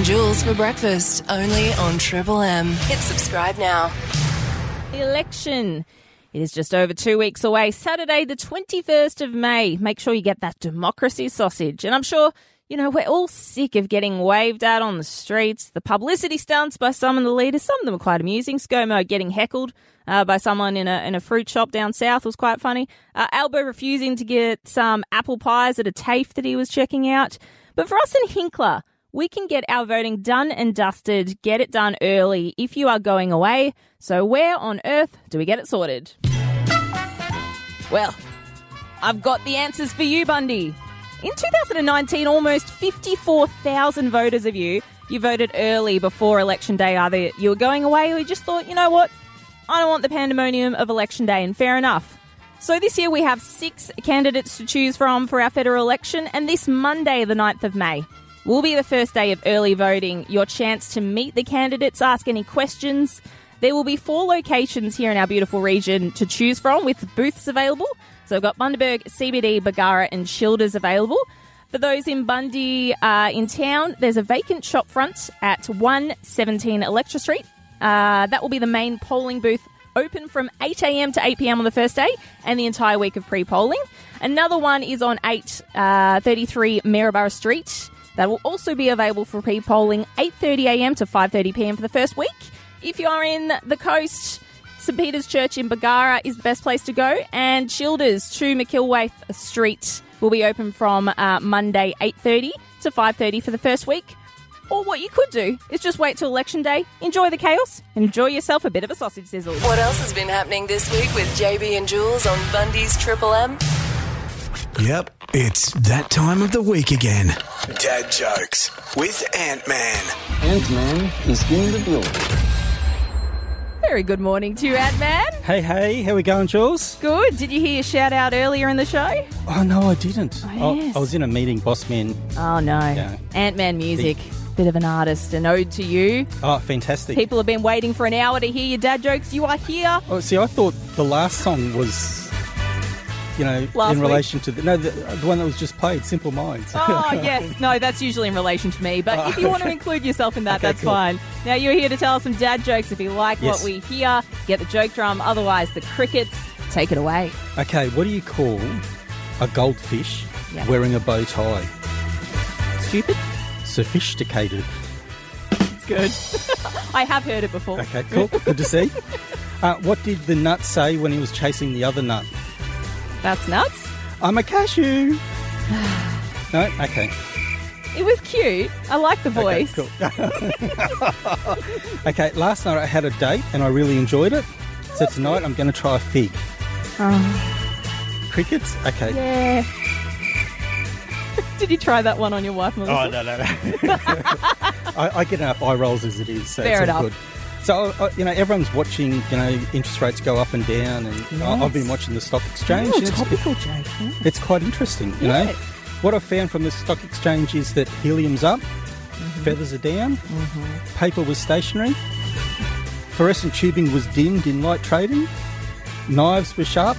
And Jules for breakfast, only on Triple M. Hit subscribe now. The election. It is just over two weeks away, Saturday, the 21st of May. Make sure you get that democracy sausage. And I'm sure, you know, we're all sick of getting waved at on the streets, the publicity stunts by some of the leaders. Some of them are quite amusing. ScoMo getting heckled uh, by someone in a, in a fruit shop down south was quite funny. Uh, Albo refusing to get some apple pies at a TAFE that he was checking out. But for us in Hinkler, we can get our voting done and dusted, get it done early if you are going away. So, where on earth do we get it sorted? Well, I've got the answers for you, Bundy. In 2019, almost 54,000 voters of you, you voted early before election day. Either you were going away or you just thought, you know what, I don't want the pandemonium of election day, and fair enough. So this year we have six candidates to choose from for our federal election, and this Monday, the 9th of May, will be the first day of early voting. Your chance to meet the candidates, ask any questions. There will be four locations here in our beautiful region to choose from with booths available. So we've got Bundaberg, CBD, Bargara, and Childers available. For those in Bundy uh, in town, there's a vacant shop front at 117 Electra Street. Uh, that will be the main polling booth open from 8am to 8pm on the first day and the entire week of pre-polling. Another one is on 833 uh, Street. That will also be available for pre-polling 8.30am to 5.30pm for the first week. If you are in the coast, St Peter's Church in Bargara is the best place to go, and Childers to McIlwraith Street will be open from uh, Monday 8.30 to 5.30 for the first week. Or what you could do is just wait till election day, enjoy the chaos, and enjoy yourself a bit of a sausage sizzle. What else has been happening this week with JB and Jules on Bundy's Triple M? Yep, it's that time of the week again. Dad jokes with Ant Man. Ant Man is in the building. Very good morning to you, Ant Man. Hey, hey, how we going, Jules? Good. Did you hear your shout out earlier in the show? Oh no, I didn't. Oh, yes. I, I was in a meeting, boss man. Oh, no. Yeah. Ant Man music. Bit of an artist. An ode to you. Oh, fantastic. People have been waiting for an hour to hear your dad jokes. You are here. Oh, see, I thought the last song was, you know, Last in week? relation to the no, the, the one that was just played, Simple Minds. Oh, yes. No, that's usually in relation to me. But if you want to include yourself in that, Okay, that's cool. fine. Now, you're here to tell us some dad jokes. If you like Yes. what we hear, get the joke drum. Otherwise, the crickets. Take it away. okay, what do you call a goldfish Yeah. wearing a bow tie? Stupid? Sophisticated. It's good. I have heard it before. Okay, cool. Good to see. Uh, what did the nut say when he was chasing the other nut? That's nuts. I'm a cashew. no, okay. It was cute. I like the Okay, voice. cool. okay, last night I had a date and I really enjoyed it. So tonight I'm going to try a fig. Oh. Crickets? Okay. Yeah. Did you try that one on your wife, Melissa? Oh, no, no, no. I, I get enough eye rolls as it is, so Fair it's all enough. good. So, uh, you know, everyone's watching, you know, interest rates go up and down, and I- I've been watching the stock exchange. Oh, and it's- topical joke. huh? It's quite interesting, you Yeah. know. What I've found from the stock exchange is that helium's up, Mm-hmm. feathers are down, paper was stationary, fluorescent tubing was dimmed in light trading, knives were sharp,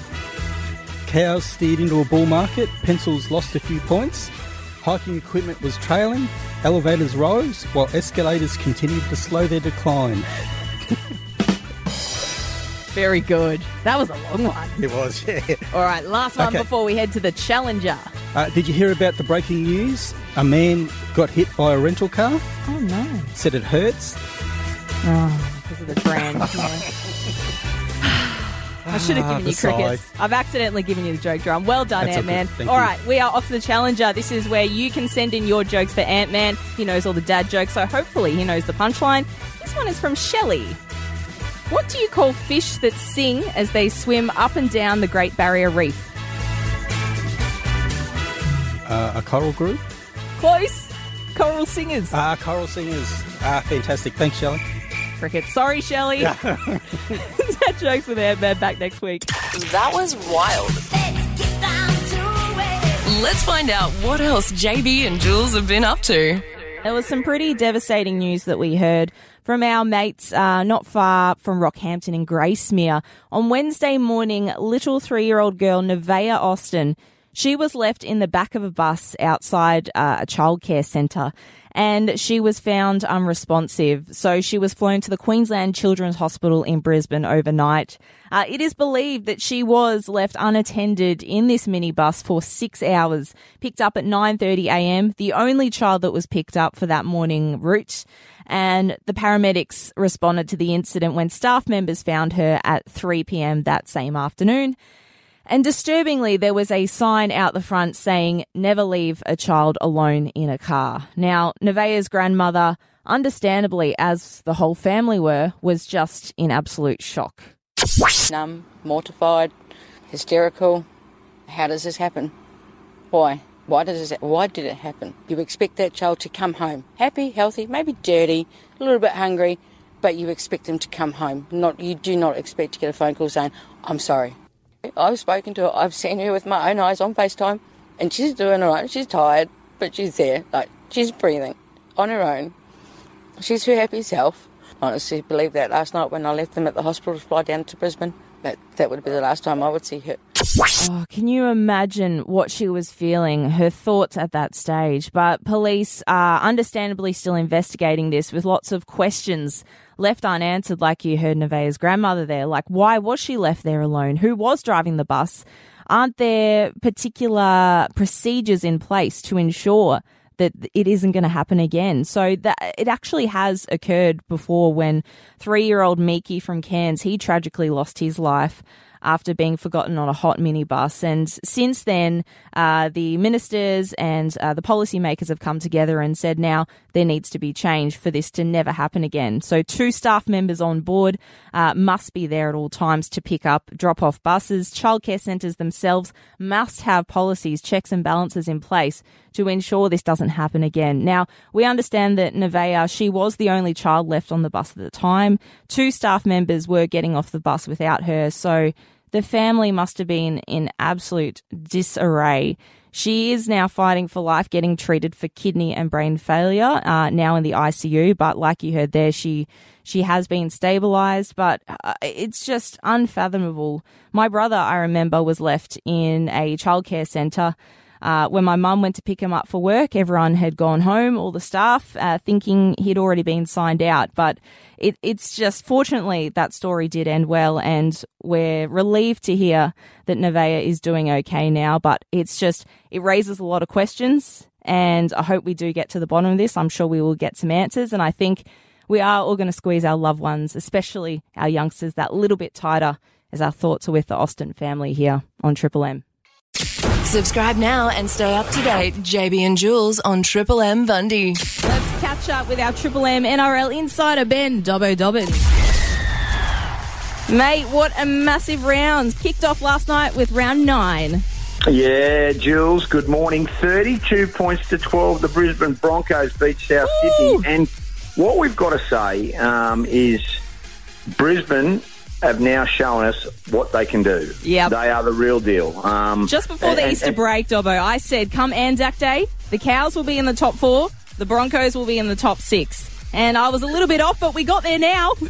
cows steered into a bull market, pencils lost a few points, hiking equipment was trailing, elevators rose, while escalators continued to slow their decline. Very good. That was a long one. It was, yeah. All right, last one Okay. before we head to the challenger. Uh, did you hear about the breaking news? A man got hit by a rental car, Oh no! said it hurts. Oh, because of the brand. yeah. I should have Ah, given you crickets. I've accidentally given you the joke drum. Well done, That's Ant Man. All you. right, we are off to the challenger. This is where you can send in your jokes for Ant Man. He knows all the dad jokes, so hopefully he knows the punchline. This one is from Shelley. What do you call fish that sing as they swim up and down the Great Barrier Reef? Uh, a coral group? Close. Coral singers. Ah, coral singers. Ah, fantastic. Thanks, Shelley. Crickets. Sorry, Shelley. dad jokes with Ant Man back next week. That was wild. Let's find out what else JB and Jules have been up to. There was some pretty devastating news that we heard from our mates uh, not far from Rockhampton in Gracemere. On Wednesday morning, little three year old girl Nevaeh Austin, She was left in the back of a bus outside uh, a childcare centre and she was found unresponsive. So she was flown to the Queensland Children's Hospital in Brisbane overnight. Uh, it is believed that she was left unattended in this minibus for six hours, picked up at 9:30 a.m. The only child that was picked up for that morning route. And the paramedics responded to the incident when staff members found her at 3 p.m. that same afternoon. And disturbingly, there was a sign out the front saying, never leave a child alone in a car. Now, Nevaeh's grandmother, understandably, as the whole family were, was just in absolute shock. Numb, mortified, hysterical. How does this happen? Why? Why does this? Why did it happen? You expect that child to come home happy, healthy, maybe dirty, a little bit hungry, but you expect them to come home. Not you do not expect to get a phone call saying, "I'm sorry, I've spoken to her. I've seen her with my own eyes on FaceTime, and she's doing all right. She's tired, but she's there. Like she's breathing on her own. She's her happy self. Honestly, believe that last night when I left them at the hospital to fly down to Brisbane, that that would be the last time I would see her. Oh, can you imagine what she was feeling, her thoughts at that stage? But police are understandably still investigating this with lots of questions left unanswered, like you heard Nevaeh's grandmother there. Like, why was she left there alone? Who was driving the bus? Aren't there particular procedures in place to ensure that it isn't going to happen again. So that it actually has occurred before when three-year-old Miki from Cairns he tragically lost his life after being forgotten on a hot minibus. And since then, uh, the ministers and uh, the policymakers have come together and said now there needs to be change for this to never happen again. So, two staff members on board uh, must be there at all times to pick up, drop off buses. Childcare centres themselves must have policies, checks, and balances in place to ensure this doesn't happen again. Now, we understand that Nevaeh, she was the only child left on the bus at the time. Two staff members were getting off the bus without her, so the family must have been in absolute disarray. She is now fighting for life, getting treated for kidney and brain failure, uh, now in the ICU. But like you heard there, she she has been stabilized, but uh, it's just unfathomable. My brother, I remember, was left in a childcare centre uh, when my mum went to pick him up for work, everyone had gone home, all the staff, uh, thinking he'd already been signed out. But it, it's just, fortunately, that story did end well, and we're relieved to hear that Nevaeh is doing okay now. But it's just, it raises a lot of questions, and I hope we do get to the bottom of this. I'm sure we will get some answers, and I think we are all going to squeeze our loved ones, especially our youngsters, that little bit tighter as our thoughts are with the Austin family here on Triple M. Subscribe now and stay up to date. JB and Jules on Triple M Bundy. Let's catch up with our Triple M NRL insider, Ben Dobbo Dobbins. Mate, what a massive round. Kicked off last night with round nine. Yeah, Jules, good morning. 32 points to 12. The Brisbane Broncos beat South Ooh. Sydney. And what we've got to say um, is Brisbane have now shown us what they can do. Yep. They are the real deal. Um, Just before the and- Easter and- break, Dobbo, I said come Anzac Day, the Cows will be in the top four, the Broncos will be in the top six. And I was a little bit off, but we got there now.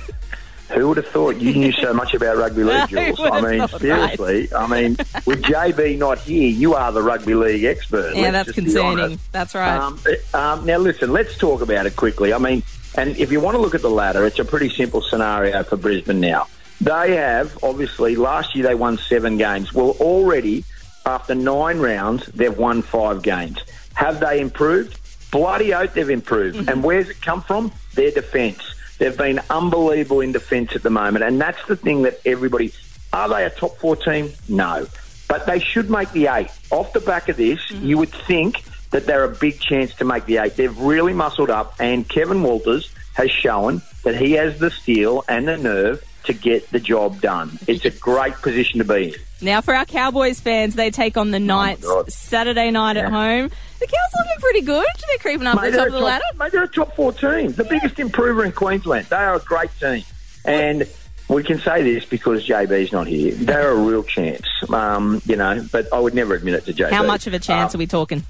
Who would have thought you knew so much about rugby league, Jules? would I mean, seriously. I mean, with JB not here, you are the rugby league expert. yeah, that's concerning. That's right. Um, um, now, listen, let's talk about it quickly. I mean, and if you want to look at the ladder, it's a pretty simple scenario for Brisbane now. They have, obviously, last year they won seven games. Well, already, after nine rounds, they've won five games. Have they improved? Bloody oath they've improved. Mm-hmm. And where's it come from? Their defence. They've been unbelievable in defence at the moment. And that's the thing that everybody. Are they a top four team? No. But they should make the eight. Off the back of this, mm-hmm. you would think that they're a big chance to make the eight. They've really muscled up, and Kevin Walters has shown that he has the steel and the nerve to get the job done. It's a great position to be in. Now, for our Cowboys fans, they take on the Knights Oh Saturday night at home. The Cows looking pretty good. They're creeping up Mate, the top of the a ladder. top, mate, they're a top four team, the biggest improver in Queensland. They are a great team, and we can say this because JB's not here. They're a real chance, um, you know. But I would never admit it to JB. How much of a chance Um, are we talking?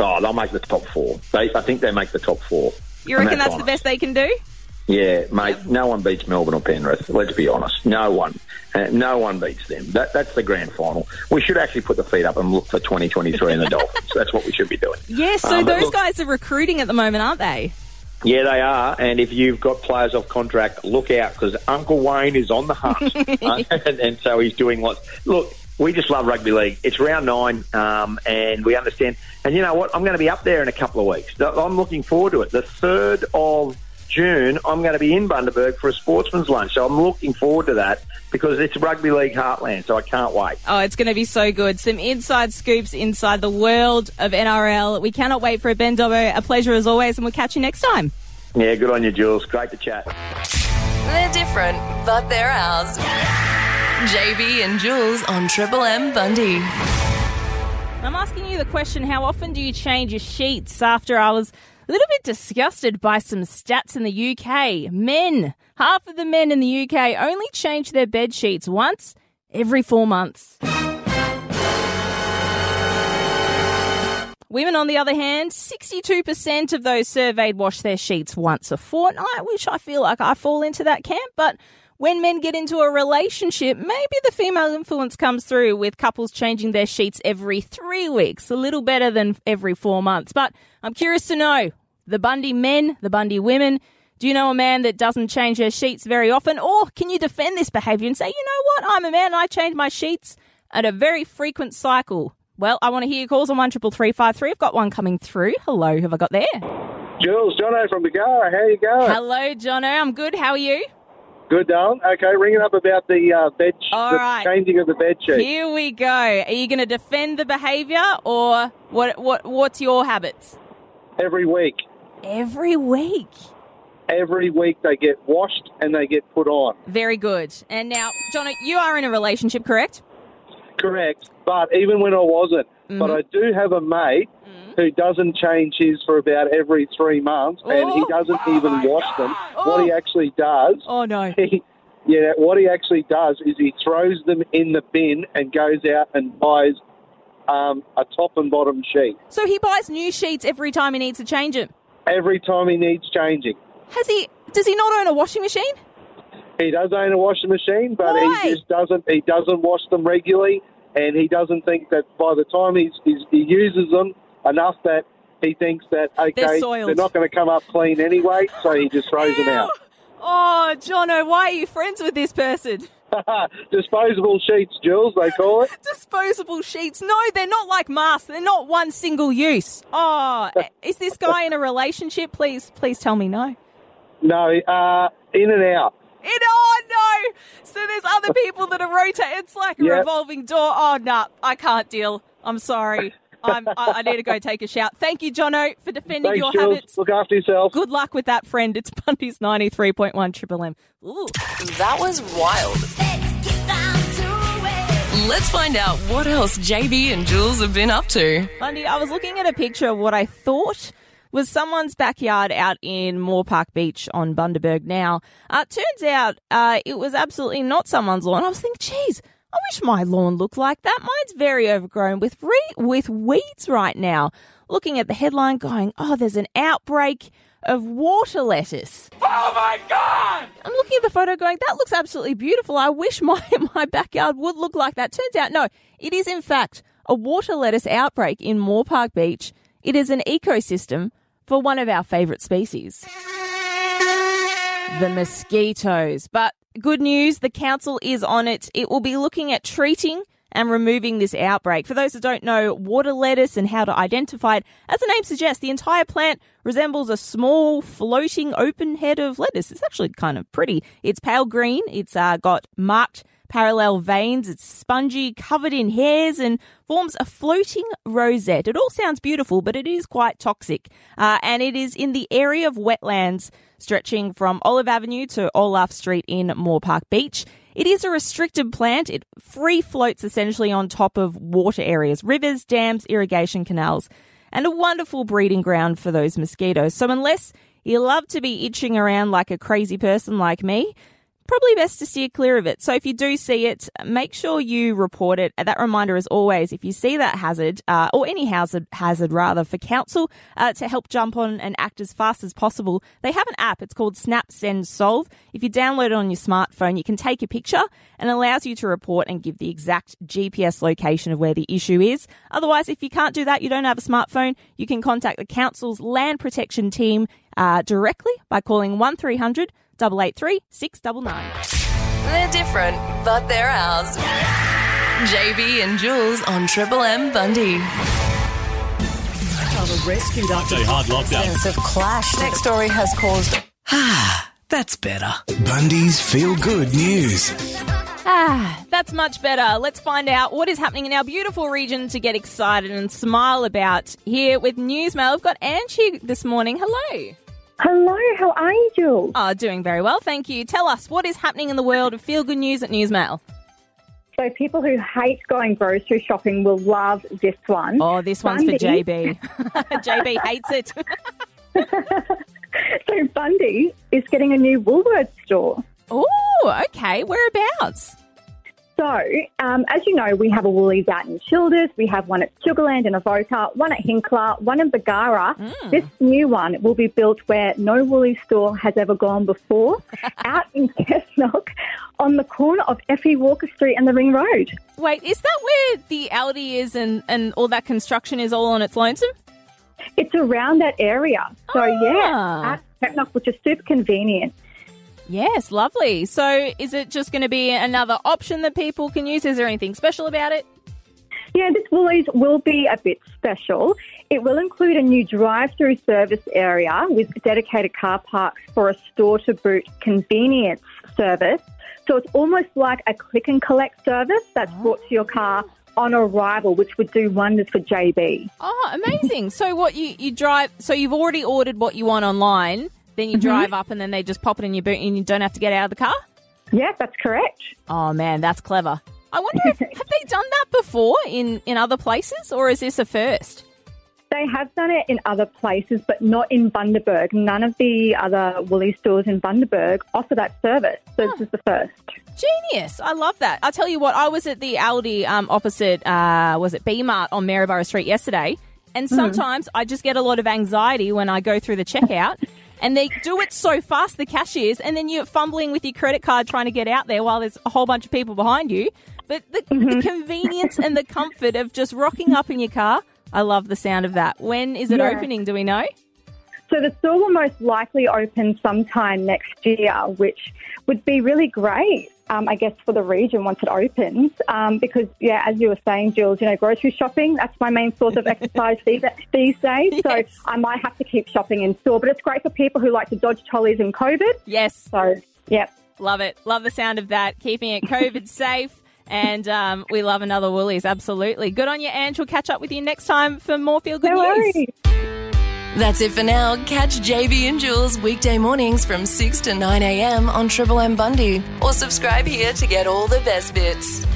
Oh, they'll make the top four. They, I think they make the top four. You reckon that's the best they can do? Yeah, mate. No one beats Melbourne or Penrith. Let's be honest. No one. Uh, no one beats them. That, that's the grand final. We should actually put the feet up and look for 2023 in the Dolphins. That's what we should be doing. Yeah, so Um, those look- guys are recruiting at the moment, aren't they? Yeah, they are. And if you've got players off contract, look out because Uncle Wayne is on the hunt. Uh, and, and so he's doing lots. Look, we just love rugby league. It's round nine, um, and we understand. And you know what? I'm going to be up there in a couple of weeks. I'm looking forward to it. The 3rd of June, I'm going to be in Bundaberg for a sportsman's lunch. So I'm looking forward to that because it's rugby league heartland. So I can't wait. Oh, it's going to be so good. Some inside scoops inside the world of NRL. We cannot wait for it, Ben Dobbo. A pleasure as always, and we'll catch you next time. Yeah, good on you, Jules. Great to chat. They're different, but they're ours. JB and Jules on Triple M Bundy. I'm asking you the question how often do you change your sheets after I was a little bit disgusted by some stats in the UK? Men, half of the men in the UK only change their bed sheets once every four months. Women, on the other hand, 62% of those surveyed wash their sheets once a fortnight, which I feel like I fall into that camp. But when men get into a relationship, maybe the female influence comes through with couples changing their sheets every three weeks, a little better than every four months. But I'm curious to know the Bundy men, the Bundy women. Do you know a man that doesn't change their sheets very often? Or can you defend this behaviour and say, you know what, I'm a man I change my sheets at a very frequent cycle? Well, I want to hear your calls on one triple three five three. I've got one coming through. Hello, who have I got there? Jules, Jono from the Bargara, how you going? Hello, Jono. I'm good. How are you? Good, darling. Okay, ringing up about the uh, bed, All the right. changing of the bed sheet. Here we go. Are you going to defend the behaviour or what? What? What's your habits? Every week, Every week. every week they get washed and they get put on. Very good. And now, Jono, you are in a relationship, correct? Correct. But even when I wasn't, but I do have a mate who doesn't change his for about every three months, and he Oh. doesn't even wash them. What he actually does, Oh no. he, yeah, what he actually does is he throws them in the bin and goes out and buys um, a top and bottom sheet So he buys new sheets every time he needs to change them. every time he needs changing. Has he? Does he not own a washing machine? He does own a washing machine, but Why? he just doesn't. He doesn't wash them regularly, and he doesn't think that by the time he's, he's he uses them enough that he thinks that okay, they're not going to come up clean anyway, so he just throws them out. Oh, Jono, why are you friends with this person? Disposable sheets, Jules, they call it. Disposable sheets. No, they're not like masks. They're not one single use. Oh, is this guy in a relationship? Please, please tell me no. No, uh, in and out. It, oh no! So there's other people that are rotating. It's like a Yep. revolving door. Oh no, I can't deal. I'm sorry. I'm, I, I need to go take a shout. Thank you, Jono, for defending Thanks, your Jules. habits. Look after yourself. Good luck with that, friend. It's Bundy's 93.1 Triple M. Ooh. That was wild. Let's find out what else JB and Jules have been up to. Bundy, I was looking at a picture of what I thought was someone's backyard out in Moore Park Beach on Bundaberg now. Uh, turns out uh, it was absolutely not someone's lawn. I was thinking, geez, I wish my lawn looked like that. Mine's very overgrown with re- with weeds right now. Looking at the headline, going, oh, there's an outbreak of water lettuce. Oh my god! I'm looking at the photo going, that looks absolutely beautiful. I wish my, my backyard would look like that. Turns out, no, it is in fact a water lettuce outbreak in Moore Park Beach. It is an ecosystem for one of our favourite species, the mosquitoes. But good news, the council is on it. It will be looking at treating and removing this outbreak. For those that don't know water lettuce and how to identify it, as the name suggests, the entire plant resembles a small floating open head of lettuce. It's actually kind of pretty. It's pale green. It's uh, got marked parallel veins. It's spongy, covered in hairs, and forms a floating rosette. It all sounds beautiful, but it is quite toxic. Uh, and it is in the area of wetlands stretching from Olive Avenue to Olaf Street in Moore Park Beach. It is a restricted plant. It free floats essentially on top of water areas, rivers, dams, irrigation canals, and a wonderful breeding ground for those mosquitoes. So unless you love to be itching around like a crazy person like me, probably best to steer clear of it. So if you do see it, make sure you report it. That reminder is always, if you see that hazard, uh, or any hazard, hazard rather, for council uh, to help jump on and act as fast as possible, they have an app. It's called Snap Send Solve. If you download it on your smartphone, you can take a picture and allows you to report and give the exact GPS location of where the issue is. Otherwise, if you can't do that, you don't have a smartphone, you can contact the council's land protection team uh, directly by calling 1300 883 699. They're different, but they're ours. JB and Jules on Triple M Bundy. rescued after hard lockdown. Sense of clash. Next story has caused Ah, that's better. Bundy's Feel Good News. Ah, that's much better. Let's find out what is happening in our beautiful region to get excited and smile about. Here with Newsmail, we've got Angie this morning. Hello. Hello, how are you, Jules? Oh, doing very well, thank you. Tell us what is happening in the world of feel good news at Newsmail. So, people who hate going grocery shopping will love this one. Oh, this one's for JB. JB hates it. So, Bundy is getting a new Woolworths store. Oh, okay. Whereabouts? So, um, as you know, we have a Woolies out in Childers, we have one at Sugarland in Avoca, one at Hinkler, one in Bargara. This new one will be built where no Woolies store has ever gone before, out in Kepnock, on the corner of Effie Walker Street and the Ring Road. Wait, is that where the Aldi is and, and all that construction is all on its lonesome? It's around that area. So, Ah. yeah, at Kepnock, which is super convenient. Yes, lovely. So is it just going to be another option that people can use? Is there anything special about it? Yeah, this Woolies will be a bit special. It will include a new drive-through service area with dedicated car parks for a store-to-boot convenience service. So it's almost like a click and collect service that's oh. brought to your car on arrival, which would do wonders for JB. Oh, amazing. so what you, you drive, so you've already ordered what you want online, then you drive up and then they just pop it in your boot and you don't have to get out of the car? Yeah, that's correct. Oh man, that's clever. I wonder if, have they done that before in, in other places or is this a first? They have done it in other places, but not in Bundaberg. None of the other Woolies stores in Bundaberg offer that service. So this is the first. Genius. I love that. I'll tell you what, I was at the Aldi um, opposite, uh, was it B Mart on Maryborough Street yesterday. And sometimes I just get a lot of anxiety when I go through the checkout. And they do it so fast, the cashiers, and then you're fumbling with your credit card trying to get out there while there's a whole bunch of people behind you. But the, the mm-hmm. convenience and the comfort of just rocking up in your car, I love the sound of that. When is it Yeah. opening? Do we know? So the store will most likely open sometime next year, which would be really great, um, I guess, for the region once it opens. Um, because, yeah, as you were saying, Jules, you know, grocery shopping, that's my main source of exercise these, these days. Yes. So I might have to keep shopping in store. But it's great for people who like to dodge trolleys in COVID. Yes. So, yep. Love it. Love the sound of that. Keeping it COVID safe. And um, we love another Woolies. Absolutely. Good on you, Ange. We'll catch up with you next time for more feel good No news. worries. That's it for now. Catch JB and Jules weekday mornings from 6 to 9 a.m. on Triple M Bundy or subscribe here to get all the best bits.